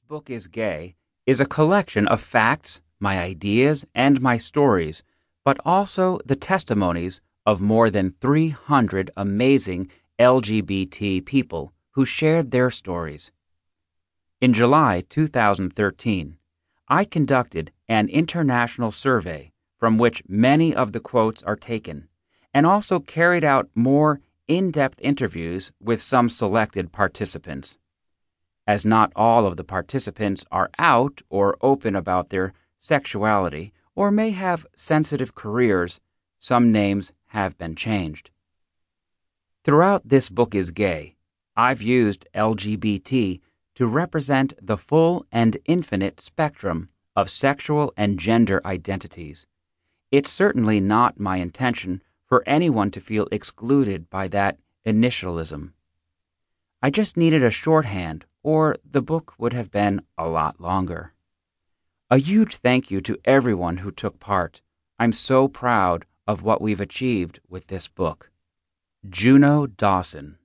This Book is Gay is a collection of facts, my ideas, and my stories, but also the testimonies of more than 300 amazing LGBT people who shared their stories. In July 2013, I conducted an international survey from which many of the quotes are taken, and also carried out more in depth interviews with some selected participants. As not all of the participants are out or open about their sexuality or may have sensitive careers, some names have been changed. Throughout This Book is Gay, I've used LGBT to represent the full and infinite spectrum of sexual and gender identities. It's certainly not my intention for anyone to feel excluded by that initialism. I just needed a shorthand, or the book would have been a lot longer. A huge thank you to everyone who took part. I'm so proud of what we've achieved with this book. Juno Dawson